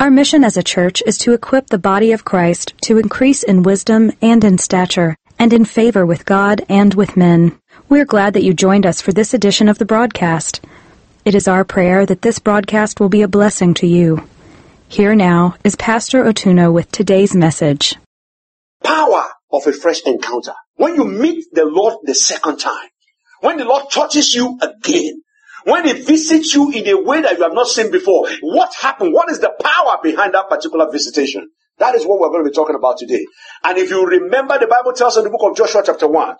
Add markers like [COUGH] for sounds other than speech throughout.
Our mission as a church is to equip the body of Christ to increase in wisdom and in stature, and in favor with God and with men. We're glad that you joined us for this edition of the broadcast. It is our prayer that this broadcast will be a blessing to you. Here now is Pastor Otuno with today's message. Power of a fresh encounter. When you meet the Lord the second time, when the Lord touches you again, when He visits you in a way that you have not seen before, what happened? What is the power behind that particular visitation? That is what we're going to be talking about today. And if you remember, the Bible tells us in the book of Joshua chapter 1,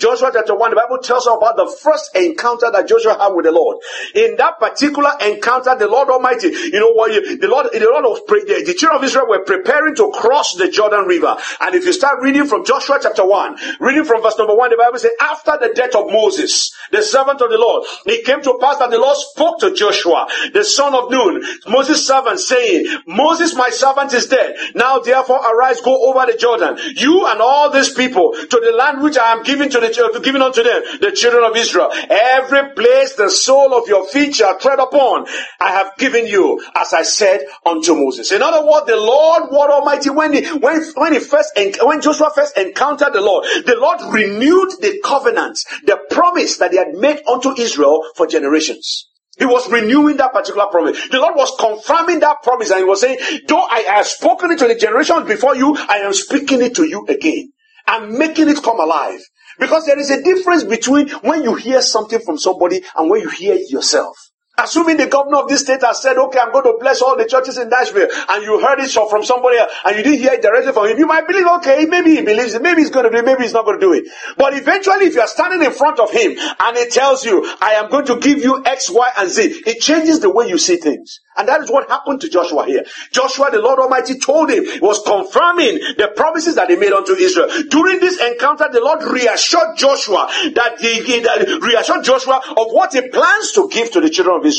Joshua chapter 1, the Bible tells us about the first encounter that Joshua had with the Lord. In that particular encounter, the Lord Almighty, you know what, the Lord, the Lord was, the, the children of Israel were preparing to cross the Jordan River. And if you start reading from Joshua chapter 1, reading from verse number 1, the Bible says, after the death of Moses, the servant of the Lord, it came to pass that the Lord spoke to Joshua, the son of Nun, Moses' servant, saying, Moses, my servant, is dead. Now therefore arise, go over the Jordan, you and all these people, to the land which I am giving to the the given unto them, the children of Israel. Every place the sole of your feet shall tread upon, I have given you, as I said unto Moses. In other words, the Lord, what Almighty, when he, when, when he first, when Joshua first encountered the Lord, the Lord renewed the covenant, the promise that he had made unto Israel for generations. He was renewing that particular promise. The Lord was confirming that promise and he was saying, though I have spoken it to the generations before you, I am speaking it to you again. I'm making it come alive. Because there is a difference between when you hear something from somebody and when you hear it yourself. Assuming the governor of this state has said, okay, I'm going to bless all the churches in Nashville, and you heard it from somebody else, and you didn't hear it directly from him, you might believe, okay, maybe he believes it, maybe he's going to do it, maybe he's not going to do it. But eventually, if you are standing in front of him, and he tells you, I am going to give you X, Y, and Z, it changes the way you see things. And that is what happened to Joshua here. Joshua, the Lord Almighty told him, was confirming the promises that he made unto Israel. During this encounter, the Lord reassured Joshua that he, that reassured Joshua of what he plans to give to the children of Israel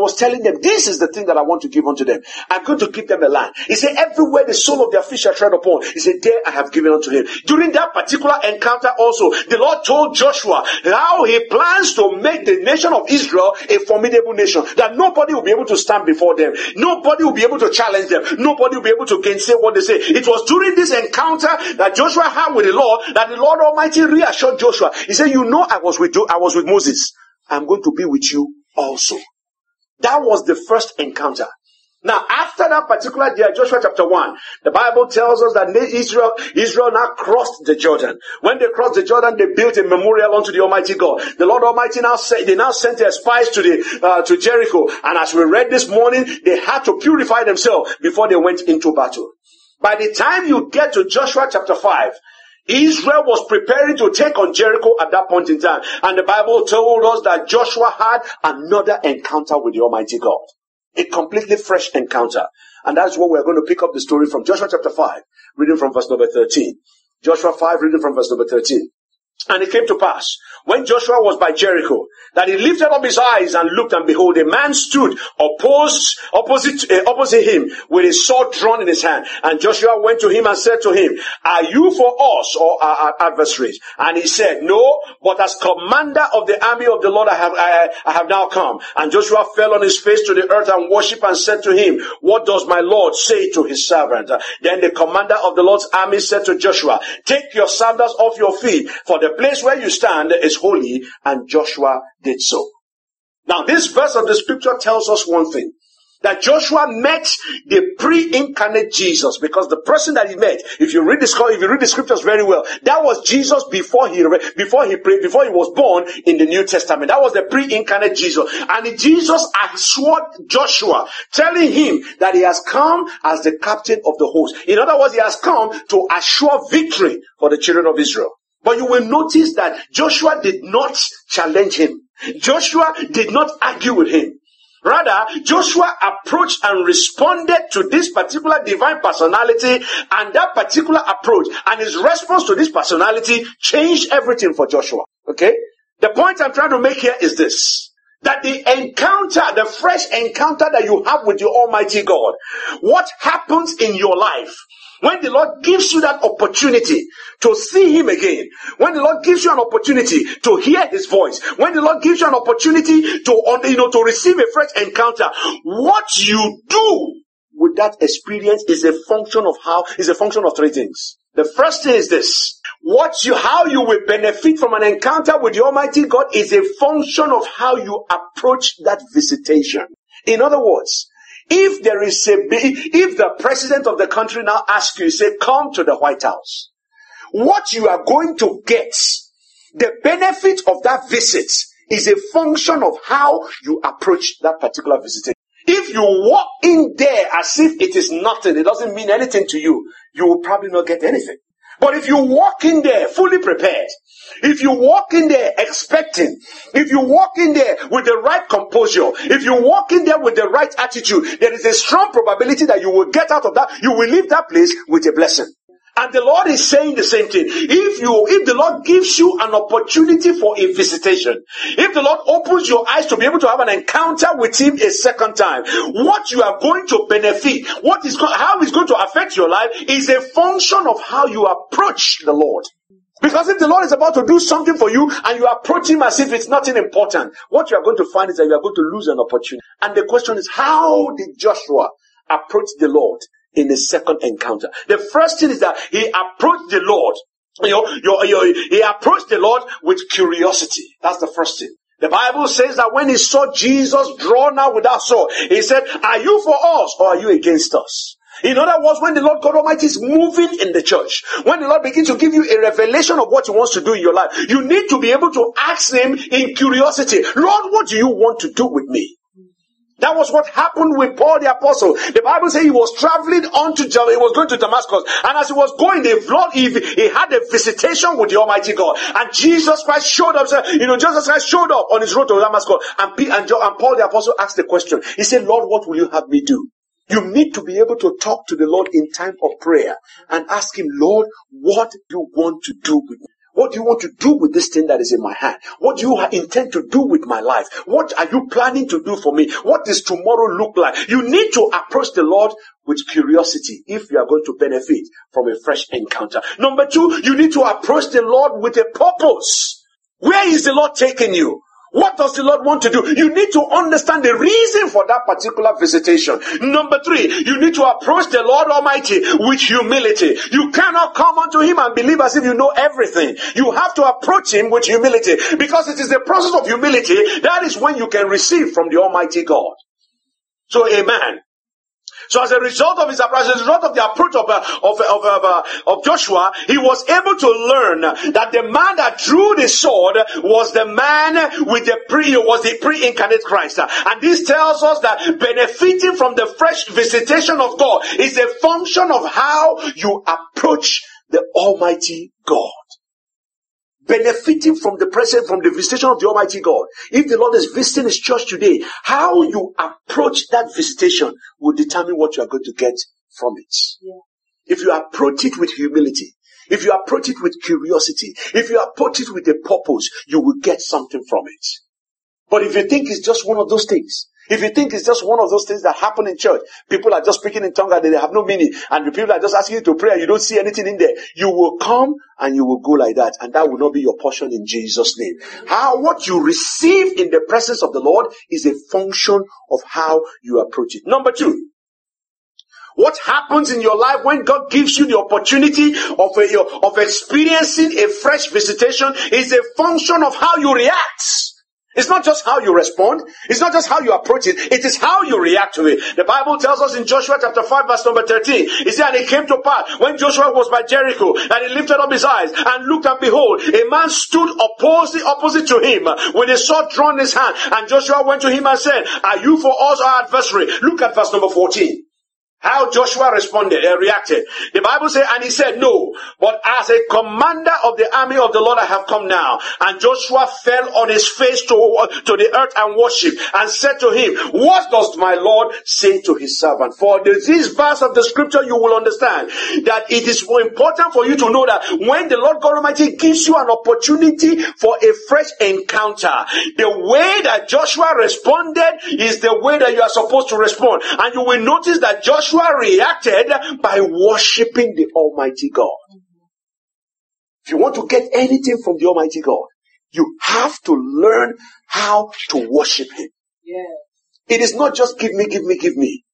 was telling them, this is the thing that I want to give unto them. I'm going to give them a land. He said, everywhere the sole of their feet shall tread upon, he said, there I have given unto him. During that particular encounter also, the Lord told Joshua how he plans to make the nation of Israel a formidable nation, that nobody will be able to stand before them. Nobody will be able to challenge them. Nobody will be able to gainsay what they say. It was during this encounter that Joshua had with the Lord that the Lord Almighty reassured Joshua. He said, you know, I was with, I was with Moses. I'm going to be with you also. That was the first encounter. Now, after that particular day, Joshua chapter 1, the Bible tells us that Israel, Israel now crossed the Jordan. When they crossed the Jordan, they built a memorial unto the Almighty God. The Lord Almighty now said, they now sent their spies to the, uh, to Jericho. And as we read this morning, they had to purify themselves before they went into battle. By the time you get to Joshua chapter 5, Israel was preparing to take on Jericho at that point in time. And the Bible told us that Joshua had another encounter with the Almighty God. A completely fresh encounter. And that's what we're going to pick up the story from Joshua chapter 5, reading from verse number 13. Joshua 5, reading from verse number 13. And it came to pass when Joshua was by Jericho that he lifted up his eyes and looked and behold a man stood opposed opposite uh, opposite him with a sword drawn in his hand. And Joshua went to him and said to him are you for us or our adversaries? And he said no but as commander of the army of the Lord I have I, I have now come. And Joshua fell on his face to the earth and worshipped and said to him what does my Lord say to his servant? Then the commander of the Lord's army said to Joshua take your sandals off your feet for the place where you stand is holy, and Joshua did so. Now, this verse of the scripture tells us one thing. That Joshua met the pre-incarnate Jesus because the person that he met, if you read the if you read the scriptures very well, that was Jesus before he before he prayed, before he was born in the New Testament. That was the pre-incarnate Jesus, and Jesus assured Joshua, telling him that he has come as the captain of the host. In other words, he has come to assure victory for the children of Israel. But you will notice that Joshua did not challenge him. Joshua did not argue with him. Rather, Joshua approached and responded to this particular divine personality and that particular approach and his response to this personality changed everything for Joshua. Okay? The point I'm trying to make here is this. That the encounter, the fresh encounter that you have with the Almighty God, what happens in your life when the Lord gives you that opportunity to see Him again, when the Lord gives you an opportunity to hear His voice, when the Lord gives you an opportunity to, you know, to receive a fresh encounter, what you do with that experience is a function of how, is a function of three things. The first thing is this. What you, how you will benefit from an encounter with the Almighty God is a function of how you approach that visitation. In other words, if there is a, if the president of the country now asks you, say, come to the White House, what you are going to get, the benefit of that visit is a function of how you approach that particular visitation. If you walk in there as if it is nothing, it doesn't mean anything to you, you will probably not get anything. But if you walk in there fully prepared, if you walk in there expecting, if you walk in there with the right composure, if you walk in there with the right attitude, there is a strong probability that you will get out of that, you will leave that place with a blessing. And the Lord is saying the same thing. If you, if the Lord gives you an opportunity for a visitation, if the Lord opens your eyes to be able to have an encounter with Him a second time, what you are going to benefit, what is, how it's going to affect your life is a function of how you approach the Lord. Because if the Lord is about to do something for you and you approach Him as if it's nothing important, what you are going to find is that you are going to lose an opportunity. And the question is, how did Joshua approach the Lord? In the second encounter. The first thing is that he approached the Lord. You know, he approached the Lord with curiosity. That's the first thing. The Bible says that when he saw Jesus drawn out with that sword, he said, are you for us or are you against us? In other words, when the Lord God Almighty is moving in the church, when the Lord begins to give you a revelation of what He wants to do in your life, you need to be able to ask Him in curiosity, Lord, what do you want to do with me? That was what happened with Paul the apostle. The Bible says he was traveling on to, he was going to Damascus. And as he was going, the Lord, he, he had a visitation with the Almighty God. And Jesus Christ showed up, you know, Jesus Christ showed up on his road to Damascus. And, and, and Paul the apostle asked the question. He said, Lord, what will you have me do? You need to be able to talk to the Lord in time of prayer and ask Him, Lord, what do you want to do with me? What do you want to do with this thing that is in my hand? What do you intend to do with my life? What are you planning to do for me? What does tomorrow look like? You need to approach the Lord with curiosity if you are going to benefit from a fresh encounter. Number two, you need to approach the Lord with a purpose. Where is the Lord taking you? What does the Lord want to do? You need to understand the reason for that particular visitation. Number three, you need to approach the Lord Almighty with humility. You cannot come unto Him and believe as if you know everything. You have to approach Him with humility because it is the process of humility that is when you can receive from the Almighty God. So, amen. So as a result of his approach, as a result of the approach of, uh, of, of, of, uh, of Joshua, he was able to learn that the man that drew the sword was the man with the pre, was the pre-incarnate Christ. And this tells us that benefiting from the fresh visitation of God is a function of how you approach the Almighty God benefiting from the presence, from the visitation of the Almighty God. If the Lord is visiting His church today, how you approach that visitation will determine what you are going to get from it. Yeah. If you approach it with humility, if you approach it with curiosity, if you approach it with a purpose, you will get something from it. But if you think it's just one of those things, if you think it's just one of those things that happen in church, people are just speaking in tongues and they have no meaning, and the people are just asking you to pray and you don't see anything in there, you will come and you will go like that, and that will not be your portion in Jesus' name. How, what you receive in the presence of the Lord is a function of how you approach it. Number two, what happens in your life when God gives you the opportunity of, a, of experiencing a fresh visitation is a function of how you react. It's not just how you respond. It's not just how you approach it. It is how you react to it. The Bible tells us in Joshua chapter 5 verse number 13. It said, and it came to pass when Joshua was by Jericho and he lifted up his eyes and looked and behold, a man stood opposite, opposite to him with a sword drawn in his hand. And Joshua went to him and said, are you for us our adversary? Look at verse number 14. How Joshua responded and reacted. The Bible said, and he said, no, but as a commander of the army of the Lord, I have come now. And Joshua fell on his face to, to the earth and worshiped and said to him, what does my Lord say to his servant? For this verse of the scripture, you will understand that it is important for you to know that when the Lord God Almighty gives you an opportunity for a fresh encounter, the way that Joshua responded is the way that you are supposed to respond. And you will notice that Joshua Joshua reacted by worshiping the Almighty God. If you want to get anything from the Almighty God, you have to learn how to worship Him. It is not just give me, give me, give me.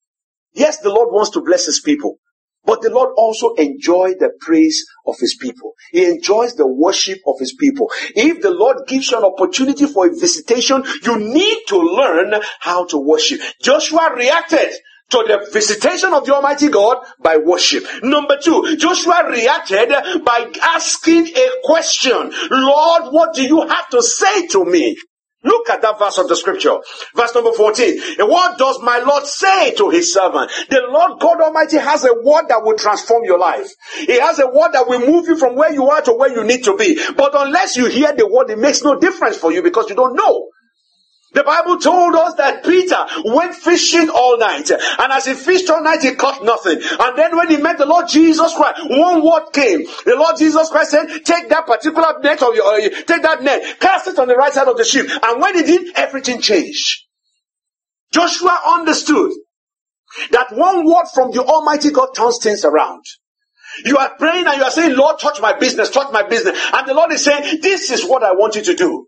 Yes, the Lord wants to bless His people, but the Lord also enjoys the praise of His people. He enjoys the worship of His people. If the Lord gives you an opportunity for a visitation, you need to learn how to worship. Joshua reacted to the visitation of the Almighty God by worship. Number two, Joshua reacted by asking a question. Lord, what do you have to say to me? Look at that verse of the scripture. Verse number 14. What does my Lord say to his servant? The Lord God Almighty has a word that will transform your life. He has a word that will move you from where you are to where you need to be. But unless you hear the word, it makes no difference for you because you don't know. The Bible told us that Peter went fishing all night. And as he fished all night, he caught nothing. And then when he met the Lord Jesus Christ, one word came. The Lord Jesus Christ said, take that particular net of your, uh, take that net, cast it on the right side of the ship. And when he did, everything changed. Joshua understood that one word from the Almighty God turns things around. You are praying and you are saying, Lord, touch my business, touch my business. And the Lord is saying, this is what I want you to do.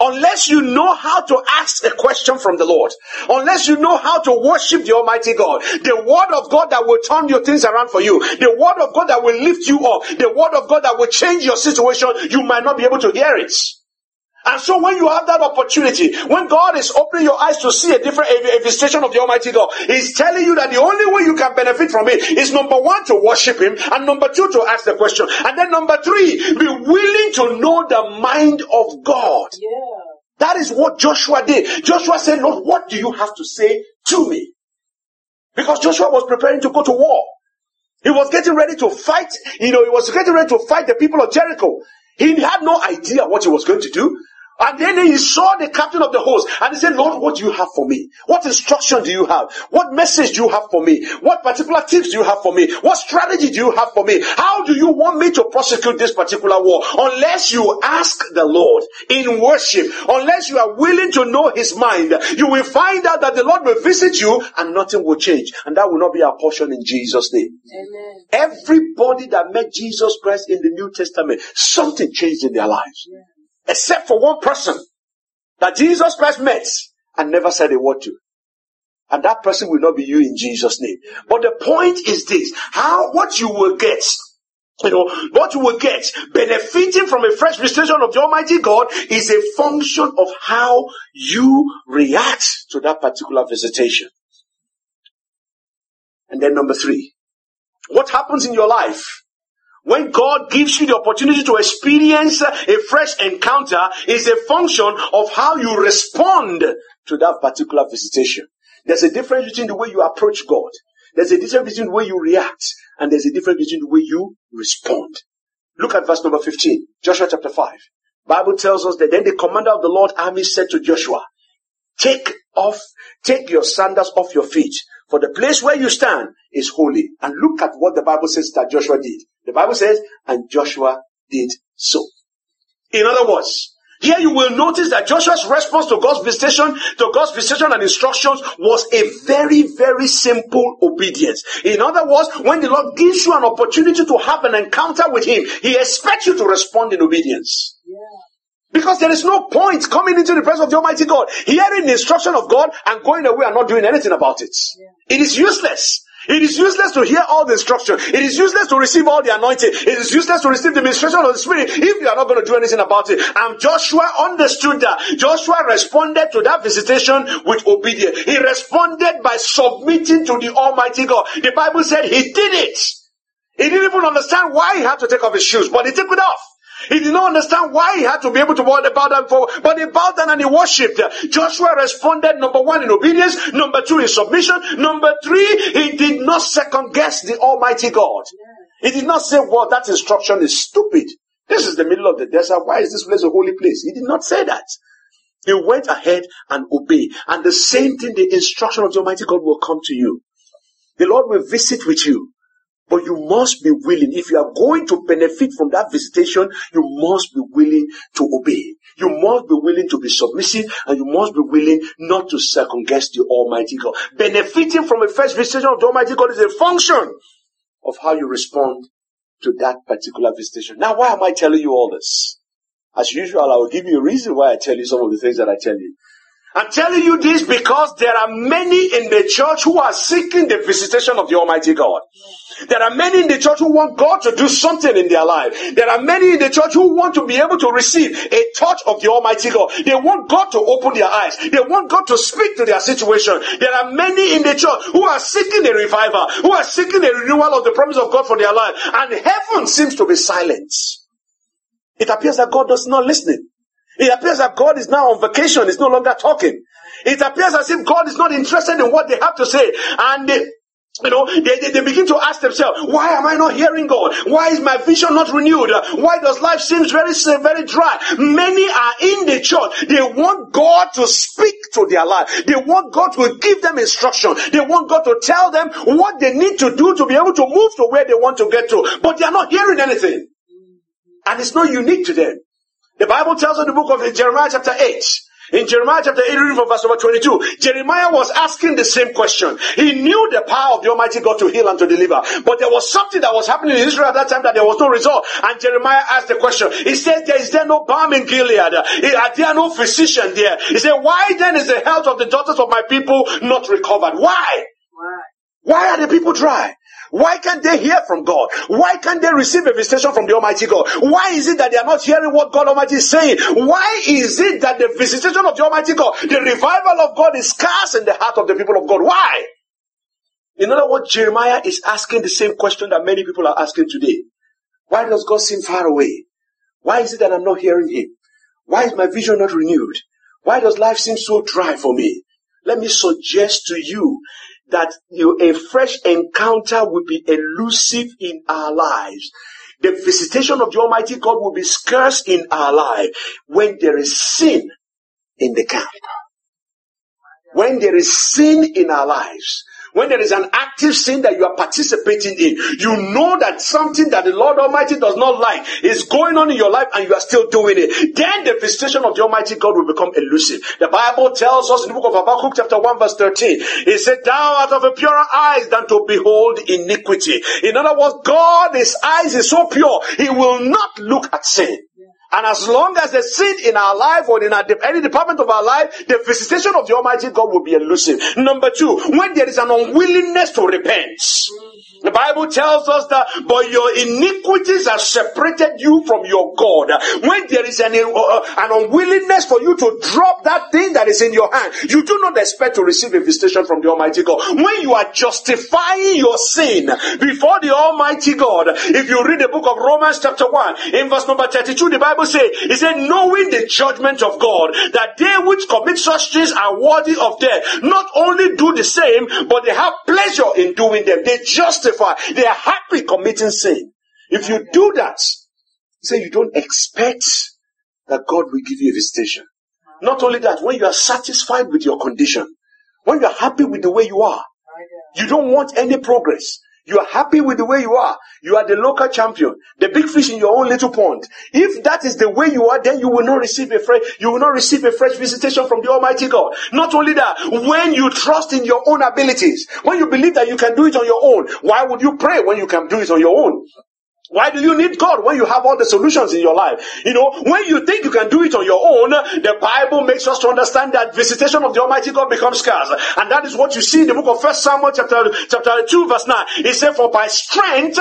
Unless you know how to ask a question from the Lord, unless you know how to worship the Almighty God, the Word of God that will turn your things around for you, the Word of God that will lift you up, the Word of God that will change your situation, you might not be able to hear it. And so when you have that opportunity, when God is opening your eyes to see a different visitation of the Almighty God, He's telling you that the only way you can benefit from it is number one, to worship Him, and number two, to ask the question. And then number three, be willing to know the mind of God. Yeah. That is what Joshua did. Joshua said, Lord, what do you have to say to me? Because Joshua was preparing to go to war. He was getting ready to fight, you know, he was getting ready to fight the people of Jericho. He had no idea what he was going to do. And then he saw the captain of the host and he said, Lord, what do you have for me? What instruction do you have? What message do you have for me? What particular tips do you have for me? What strategy do you have for me? How do you want me to prosecute this particular war? Unless you ask the Lord in worship, unless you are willing to know his mind, you will find out that the Lord will visit you and nothing will change. And that will not be our portion in Jesus' name. Amen. Everybody that met Jesus Christ in the New Testament, something changed in their lives. Yeah except for one person that Jesus Christ met and never said a word to. And that person will not be you in Jesus' name. But the point is this, how, what you will get, you know, what you will get benefiting from a fresh visitation of the Almighty God is a function of how you react to that particular visitation. And then number three, what happens in your life when God gives you the opportunity to experience a fresh encounter is a function of how you respond to that particular visitation. There's a difference between the way you approach God. There's a difference between the way you react and there's a difference between the way you respond. Look at verse number 15, Joshua chapter 5. Bible tells us that then the commander of the Lord army said to Joshua, take off, take your sandals off your feet for the place where you stand is holy. And look at what the Bible says that Joshua did. The Bible says, and Joshua did so. In other words, here you will notice that Joshua's response to God's visitation, to God's visitation and instructions was a very, very simple obedience. In other words, when the Lord gives you an opportunity to have an encounter with Him, He expects you to respond in obedience. Yeah. Because there is no point coming into the presence of the Almighty God, hearing the instruction of God and going away and not doing anything about it. Yeah. It is useless. It is useless to hear all the instruction. It is useless to receive all the anointing. It is useless to receive the ministration of the Spirit if you are not going to do anything about it. And Joshua understood that. Joshua responded to that visitation with obedience. He responded by submitting to the Almighty God. The Bible said he did it. He didn't even understand why he had to take off his shoes, but he took it off. He did not understand why he had to be able to bow down for, but he bowed down and he worshipped. Joshua responded number one in obedience, number two in submission, number three, he did not second guess the Almighty God. He did not say, well, that instruction is stupid. This is the middle of the desert. Why is this place a holy place? He did not say that. He went ahead and obeyed. And the same thing, the instruction of the Almighty God will come to you. The Lord will visit with you. But you must be willing. If you are going to benefit from that visitation, you must be willing to obey. You must be willing to be submissive and you must be willing not to second guess the Almighty God. Benefiting from a first visitation of the Almighty God is a function of how you respond to that particular visitation. Now, why am I telling you all this? As usual, I will give you a reason why I tell you some of the things that I tell you. I'm telling you this because there are many in the church who are seeking the visitation of the Almighty God. There are many in the church who want God to do something in their life. There are many in the church who want to be able to receive a touch of the Almighty God. They want God to open their eyes. They want God to speak to their situation. There are many in the church who are seeking a revival, who are seeking a renewal of the promise of God for their life. And heaven seems to be silent. It appears that God does not listening. It appears that God is now on vacation. He's no longer talking. It appears as if God is not interested in what they have to say. And they, you know, they, they, they, begin to ask themselves, why am I not hearing God? Why is my vision not renewed? Why does life seem very, very dry? Many are in the church. They want God to speak to their life. They want God to give them instruction. They want God to tell them what they need to do to be able to move to where they want to get to. But they are not hearing anything. And it's not unique to them. The Bible tells us in the book of Jeremiah chapter 8, in Jeremiah chapter 8, reading from verse number 22, Jeremiah was asking the same question. He knew the power of the Almighty God to heal and to deliver. But there was something that was happening in Israel at that time that there was no result. And Jeremiah asked the question. He said, there is there no balm in Gilead? Eh, are there no physician there? He said, why then is the health of the daughters of my people not recovered? Why? Why? Why are the people dry? Why can't they hear from God? Why can't they receive a visitation from the Almighty God? Why is it that they are not hearing what God Almighty is saying? Why is it that the visitation of the Almighty God, the revival of God is scarce in the heart of the people of God? Why? In other words, Jeremiah is asking the same question that many people are asking today. Why does God seem far away? Why is it that I'm not hearing Him? Why is my vision not renewed? Why does life seem so dry for me? Let me suggest to you that you, a fresh encounter will be elusive in our lives. The visitation of the Almighty God will be scarce in our life when there is sin in the camp. When there is sin in our lives, when there is an active sin that you are participating in, you know that something that the Lord Almighty does not like is going on in your life and you are still doing it. Then the visitation of the Almighty God will become elusive. The Bible tells us in the book of Habakkuk chapter 1 verse 13, it said, thou art of a purer eyes than to behold iniquity. In other words, God, his eyes is so pure, he will not look at sin. And as long as the sin in our life or in our, any department of our life, the visitation of the Almighty God will be elusive. Number two, when there is an unwillingness to repent. The Bible tells us that, but your iniquities have separated you from your God. When there is an, uh, an unwillingness for you to drop that thing that is in your hand, you do not expect to receive a visitation from the Almighty God. When you are justifying your sin before the Almighty God, if you read the book of Romans chapter 1, in verse number 32, the Bible says, say, he said, knowing the judgment of God, that they which commit such things are worthy of death, not only do the same, but they have pleasure in doing them. They justify, they are happy committing sin. If you do that, say you don't expect that God will give you a visitation. Not only that, when you are satisfied with your condition, when you are happy with the way you are, oh, you don't want any progress. You are happy with the way you are. You are the local champion, the big fish in your own little pond. If that is the way you are, then you will not receive a fresh, you will not receive a fresh visitation from the Almighty God. Not only that, when you trust in your own abilities, when you believe that you can do it on your own, why would you pray when you can do it on your own? Why do you need God when you have all the solutions in your life? You know, when you think you can do it on your own, the Bible makes us to understand that visitation of the Almighty God becomes scarce. And that is what you see in the book of First Samuel chapter, chapter 2 verse 9. It said, for by strength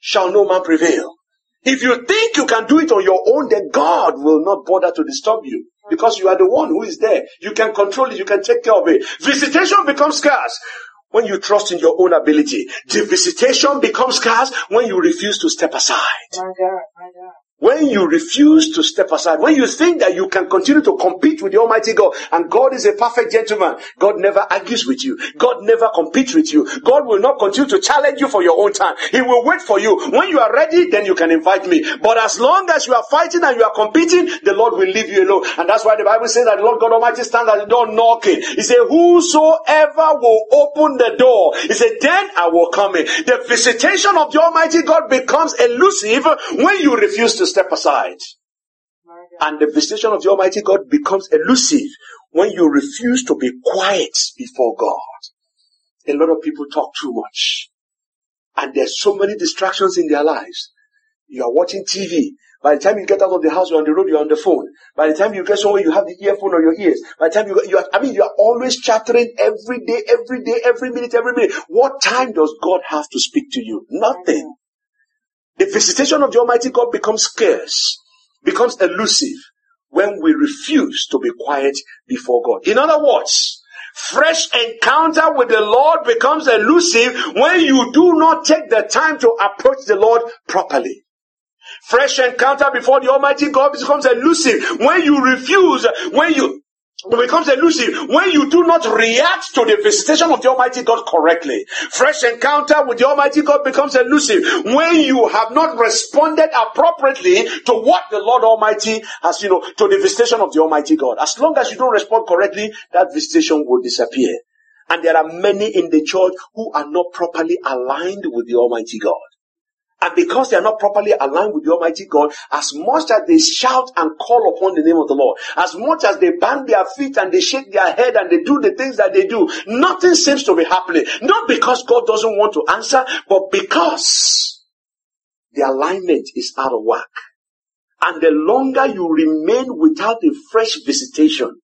shall no man prevail. If you think you can do it on your own, then God will not bother to disturb you. Because you are the one who is there. You can control it. You can take care of it. Visitation becomes scarce when you trust in your own ability. The visitation becomes scarce when you refuse to step aside. My God, my God. When you refuse to step aside, when you think that you can continue to compete with the Almighty God, and God is a perfect gentleman, God never argues with you. God never competes with you. God will not continue to challenge you for your own time. He will wait for you. When you are ready, then you can invite me. But as long as you are fighting and you are competing, the Lord will leave you alone. And that's why the Bible says that the Lord God Almighty stands at the door knocking. He said, whosoever will open the door, he said, then I will come in. The visitation of the Almighty God becomes elusive when you refuse to step aside. And the visitation of the Almighty God becomes elusive when you refuse to be quiet before God. A lot of people talk too much. And there's so many distractions in their lives. You are watching TV. By the time you get out of the house, you're on the road, you're on the phone. By the time you get somewhere, you have the earphone on your ears. By the time you, you are, I mean, you are always chattering every day, every day, every minute, every minute. What time does God have to speak to you? Nothing. The visitation of the Almighty God becomes scarce, becomes elusive when we refuse to be quiet before God. In other words, fresh encounter with the Lord becomes elusive when you do not take the time to approach the Lord properly. Fresh encounter before the Almighty God becomes elusive when you refuse, when you becomes elusive when you do not react to the visitation of the Almighty God correctly. Fresh encounter with the Almighty God becomes elusive when you have not responded appropriately to what the Lord Almighty has, you know, to the visitation of the Almighty God. As long as you don't respond correctly, that visitation will disappear. And there are many in the church who are not properly aligned with the Almighty God. And because they are not properly aligned with the Almighty God, as much as they shout and call upon the name of the Lord, as much as they bang their feet and they shake their head and they do the things that they do, nothing seems to be happening. Not because God doesn't want to answer, but because the alignment is out of whack. And the longer you remain without a fresh visitation,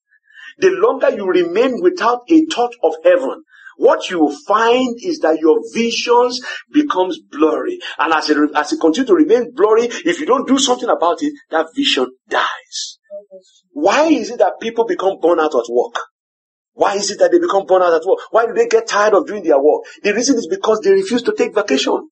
the longer you remain without a touch of heaven, what you find is that your visions becomes blurry. And as it, as it continues to remain blurry, if you don't do something about it, that vision dies. Why is it that people become burnt out at work? Why is it that they become burnt out at work? Why do they get tired of doing their work? The reason is because they refuse to take vacation.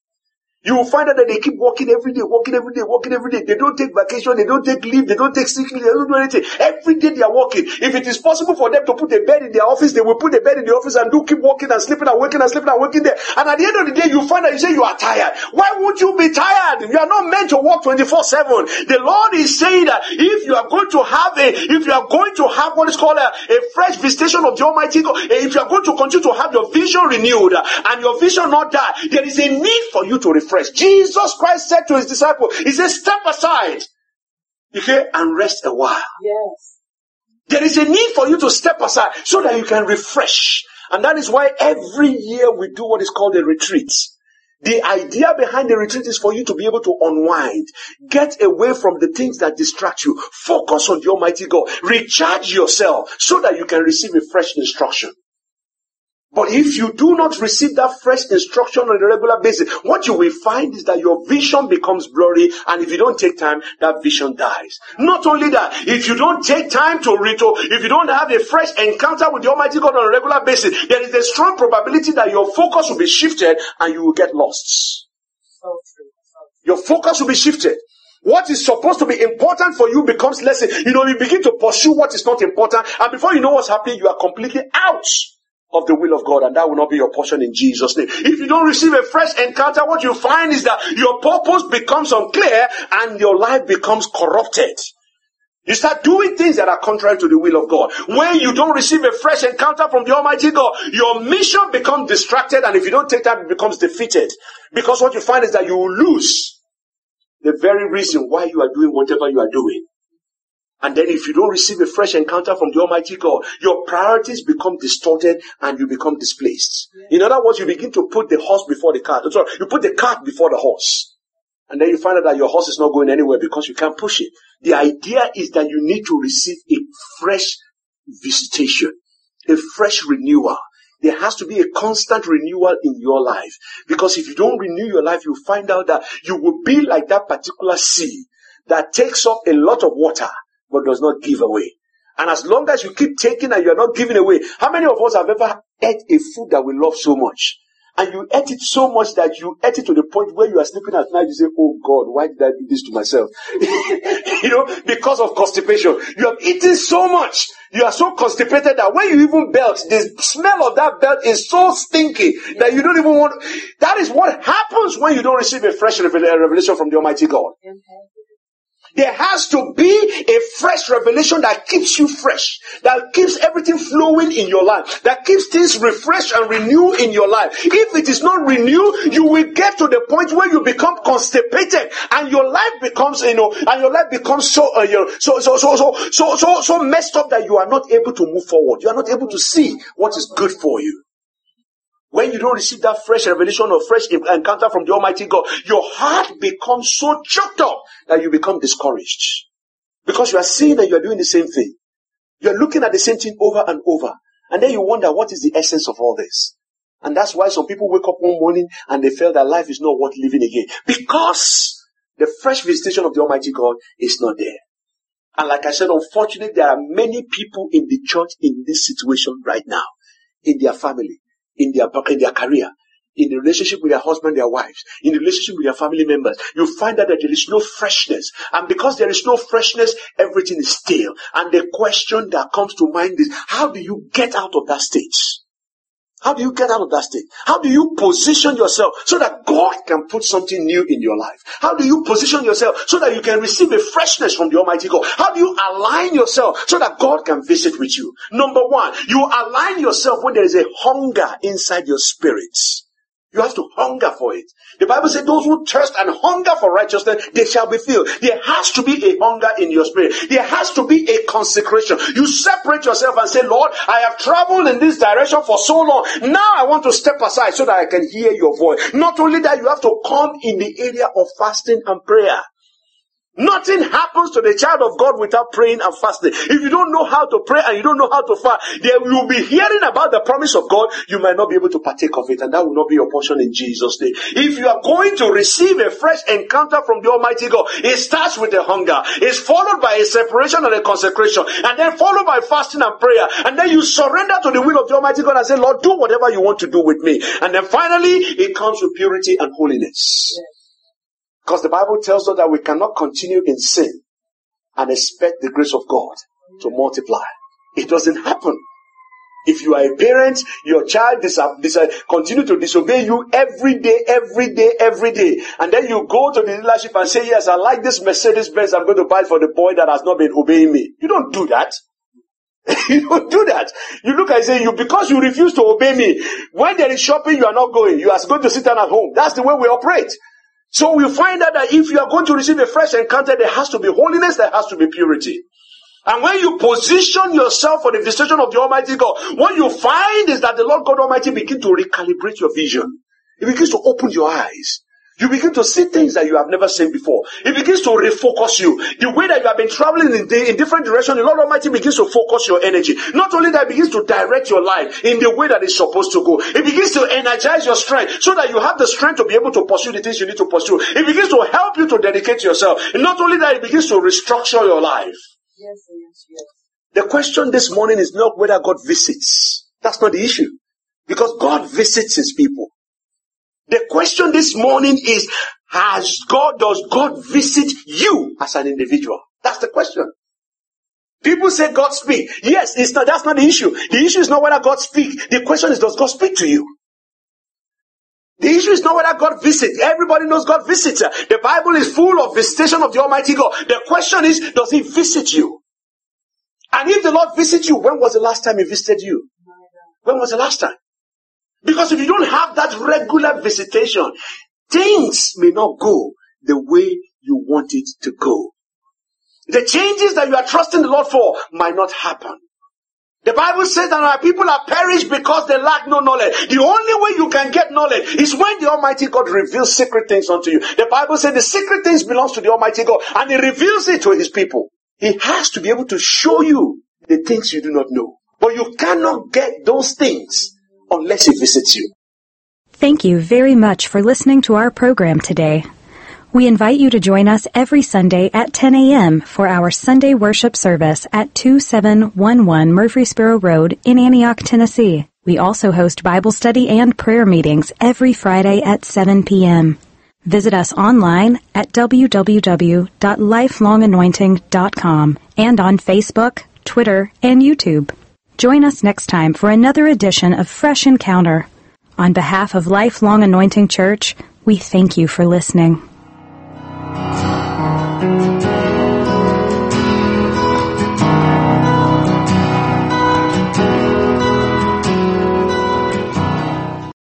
You will find out that they keep working every day, working every day, working every day. They don't take vacation, they don't take leave, they don't take sick leave, they don't do anything. Every day they are working. If it is possible for them to put a bed in their office, they will put a bed in the office and do keep working and sleeping and waking and sleeping and waking there. And at the end of the day, you find that you say you are tired. Why would you be tired? You are not meant to work 24-7. The Lord is saying that if you are going to have a, if you are going to have what is called a, a fresh visitation of the Almighty God, eh, if you are going to continue to have your vision renewed eh, and your vision not die, there is a need for you to reflect Jesus Christ said to his disciple, He said, Step aside, okay, and rest a while. Yes. There is a need for you to step aside so that you can refresh. And that is why every year we do what is called a retreat. The idea behind the retreat is for you to be able to unwind, get away from the things that distract you, focus on the Almighty God, recharge yourself so that you can receive a fresh instruction. But if you do not receive that fresh instruction on a regular basis, what you will find is that your vision becomes blurry, and if you don't take time, that vision dies. Not only that, if you don't take time to read, if you don't have a fresh encounter with the Almighty God on a regular basis, there is a strong probability that your focus will be shifted and you will get lost. So true. So true. Your focus will be shifted. What is supposed to be important for you becomes less. You know, you begin to pursue what is not important, and before you know what's happening, you are completely out of the will of God, and that will not be your portion in Jesus' name. If you don't receive a fresh encounter, what you find is that your purpose becomes unclear and your life becomes corrupted. You start doing things that are contrary to the will of God. When you don't receive a fresh encounter from the Almighty God, your mission becomes distracted, and if you don't take time, it becomes defeated. Because what you find is that you lose the very reason why you are doing whatever you are doing. And then if you don't receive a fresh encounter from the Almighty God, your priorities become distorted and you become displaced. In other words, you begin to put the horse before the cart. Sorry, you put the cart before the horse. And then you find out that your horse is not going anywhere because you can't push it. The idea is that you need to receive a fresh visitation, a fresh renewal. There has to be a constant renewal in your life. Because if you don't renew your life, you find out that you will be like that particular sea that takes up a lot of water but does not give away. And as long as you keep taking and you're not giving away, how many of us have ever ate a food that we love so much? and you ate it so much that you ate it to the point where you are sleeping at night, you say, Oh God, why did I do this to myself? [LAUGHS] you know, because of constipation. You have eaten so much. You are so constipated that when you even belt, the smell of that belt is so stinky that you don't even want. That is what happens when you don't receive a fresh revelation from the Almighty God. There has to be a fresh revelation that keeps you fresh, that keeps everything flowing in your life, that keeps things refreshed and renewed in your life. If it is not renewed, you will get to the point where you become constipated and your life becomes, you know, and your life becomes so, uh, you know, so, so, so, so, so, so, so messed up that you are not able to move forward. You are not able to see what is good for you. When you don't receive that fresh revelation or fresh encounter from the Almighty God, your heart becomes so choked up that you become discouraged. Because you are seeing that you are doing the same thing. You are looking at the same thing over and over. And then you wonder what is the essence of all this. And that's why some people wake up one morning and they feel that life is not worth living again. Because the fresh visitation of the Almighty God is not there. And like I said, unfortunately, there are many people in the church in this situation right now, in their family in their in their career, in the relationship with their husband, their wives, in the relationship with their family members, you find out that there is no freshness. And because there is no freshness, everything is stale. And the question that comes to mind is, how do you get out of that stage? How do you get out of that state? How do you position yourself so that God can put something new in your life? How do you position yourself so that you can receive a freshness from the Almighty God? How do you align yourself so that God can visit with you? Number one, you align yourself when there is a hunger inside your spirits. You have to hunger for it. The Bible says those who thirst and hunger for righteousness, they shall be filled. There has to be a hunger in your spirit. There has to be a consecration. You separate yourself and say, Lord, I have traveled in this direction for so long. Now I want to step aside so that I can hear your voice. Not only that, you have to come in the area of fasting and prayer. Nothing happens to the child of God without praying and fasting. If you don't know how to pray and you don't know how to fast, then you'll be hearing about the promise of God. You might not be able to partake of it, and that will not be your portion in Jesus' name. If you are going to receive a fresh encounter from the Almighty God, it starts with a hunger. It's followed by a separation and a consecration, and then followed by fasting and prayer. And then you surrender to the will of the Almighty God and say, Lord, do whatever you want to do with me. And then finally, it comes with purity and holiness. Because the Bible tells us that we cannot continue in sin and expect the grace of God to multiply. It doesn't happen. If you are a parent, your child dis- dis- continue to disobey you every day, every day, every day. And then you go to the dealership and say, yes, I like this Mercedes Benz. I'm going to buy it for the boy that has not been obeying me. You don't do that. [LAUGHS] you don't do that. You look and say, you, because you refuse to obey me, when there is shopping, you are not going. You are going to sit down at home. That's the way we operate. So we find out that if you are going to receive a fresh encounter, there has to be holiness, there has to be purity. And when you position yourself for the visitation of the Almighty God, what you find is that the Lord God Almighty begin to recalibrate your vision. He begins to open your eyes. You begin to see things that you have never seen before. It begins to refocus you. The way that you have been traveling in, the, in different directions, the Lord Almighty begins to focus your energy. Not only that, it begins to direct your life in the way that it's supposed to go. It begins to energize your strength so that you have the strength to be able to pursue the things you need to pursue. It begins to help you to dedicate yourself. And not only that, it begins to restructure your life. Yes, yes, yes. The question this morning is not whether God visits. That's not the issue. Because God visits his people. The question this morning is, has God, does God visit you as an individual? That's the question. People say God speak. Yes, it's not, that's not the issue. The issue is not whether God speak. The question is, does God speak to you? The issue is not whether God visits. Everybody knows God visits. The Bible is full of visitation of the Almighty God. The question is, does He visit you? And if the Lord visits you, when was the last time He visited you? When was the last time? Because if you don't have that regular visitation, things may not go the way you want it to go. The changes that you are trusting the Lord for might not happen. The Bible says that our people are perished because they lack no knowledge. The only way you can get knowledge is when the Almighty God reveals secret things unto you. The Bible says the secret things belongs to the Almighty God and He reveals it to His people. He has to be able to show you the things you do not know. But you cannot get those things unless He visits you. Thank you very much for listening to our program today. We invite you to join us every Sunday at 10 a.m. for our Sunday worship service at 2711 Murfreesboro Road in Antioch, Tennessee. We also host Bible study and prayer meetings every Friday at 7 p.m. Visit us online at www.lifelonganointing.com and on Facebook, Twitter, and YouTube. Join us next time for another edition of Fresh Encounter. On behalf of Lifelong Anointing Church, we thank you for listening.